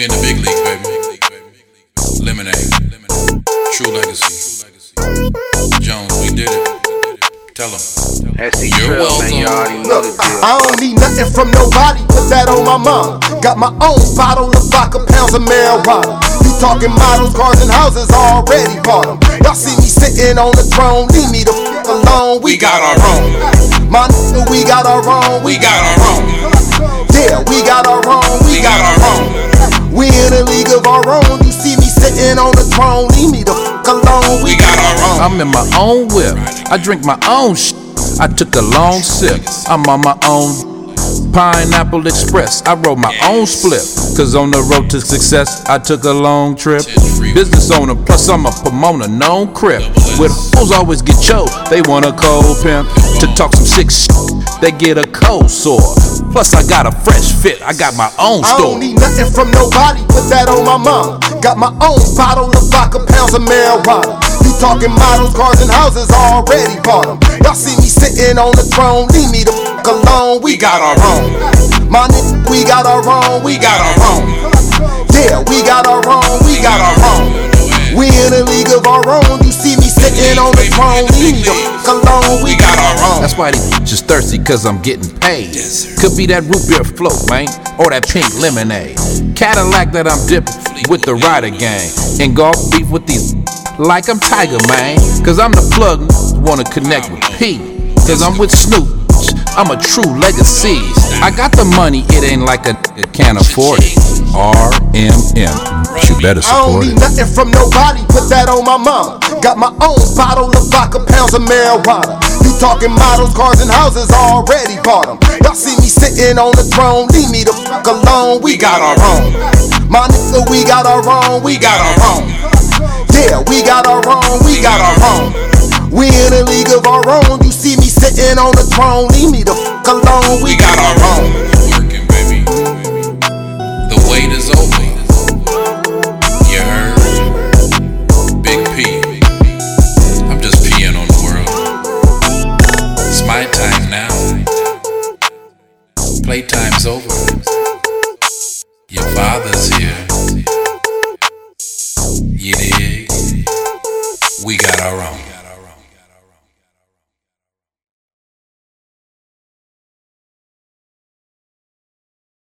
We in the big leagues, baby. Lemonade. True legacy. Jones, we did it. Tell them. SC You're Trill, welcome. already know the deal. I don't need nothing from nobody, put that on my mom. Got my own bottle of vodka, pounds of marijuana. You talking models, cars, and houses, already bought 'em. Y'all see me sitting on the throne, leave me the f alone. We got our own. My nigga, we got our own. We got our own. Yeah, we got our own. We got our own. I'm in my own whip. I drink my own sh. I took a long sip. I'm on my own. Pineapple Express. I wrote my own split. Cause on the road to success, I took a long trip. Business owner, plus I'm a Pomona, known crip. With hoes always get choked. They want a cold pimp. To talk some sick shit, they get a cold sore. Plus I got a fresh fit. I got my own I store. don't need nothing from nobody, put that on my mom. Got my own bottle of vodka, pounds of marijuana. Talking models, cars, and houses, already bought 'em. Y'all see me sitting on the throne, leave me the fuck alone. We got our own. My nigga, we got our own. We got our own. Yeah, we got our own. We got our own. We in a league of our own. You see me sitting on the throne, leave me the f alone. We got our own. That's why they just thirsty, cause I'm getting paid. Could be that root beer float, man, or that pink lemonade. Cadillac that I'm dipping with the rider gang. And golf beef with these like I'm Tiger, man. Cause I'm the plug, wanna connect with P. Cause I'm with Snoop, I'm a true legacy. I got the money, it ain't like a nigga can't afford it. RMM, you better I don't need it. nothing from nobody, put that on my mom. Got my own bottle of vodka, pounds of marijuana. You talking models, cars, and houses, already bought 'em. Y'all see me sitting on the throne, leave me the fuck alone. We got our own. My nigga, we got our own. We got our own. Yeah, we got our own. We got our own. We in a league of our own. You see me sitting on the throne, leave me the fuck alone. We got our own. The wait is over. You heard? Big P. I'm just peeing on the world. It's my time now. Playtime's over. Your father's here. You dig? We got our own.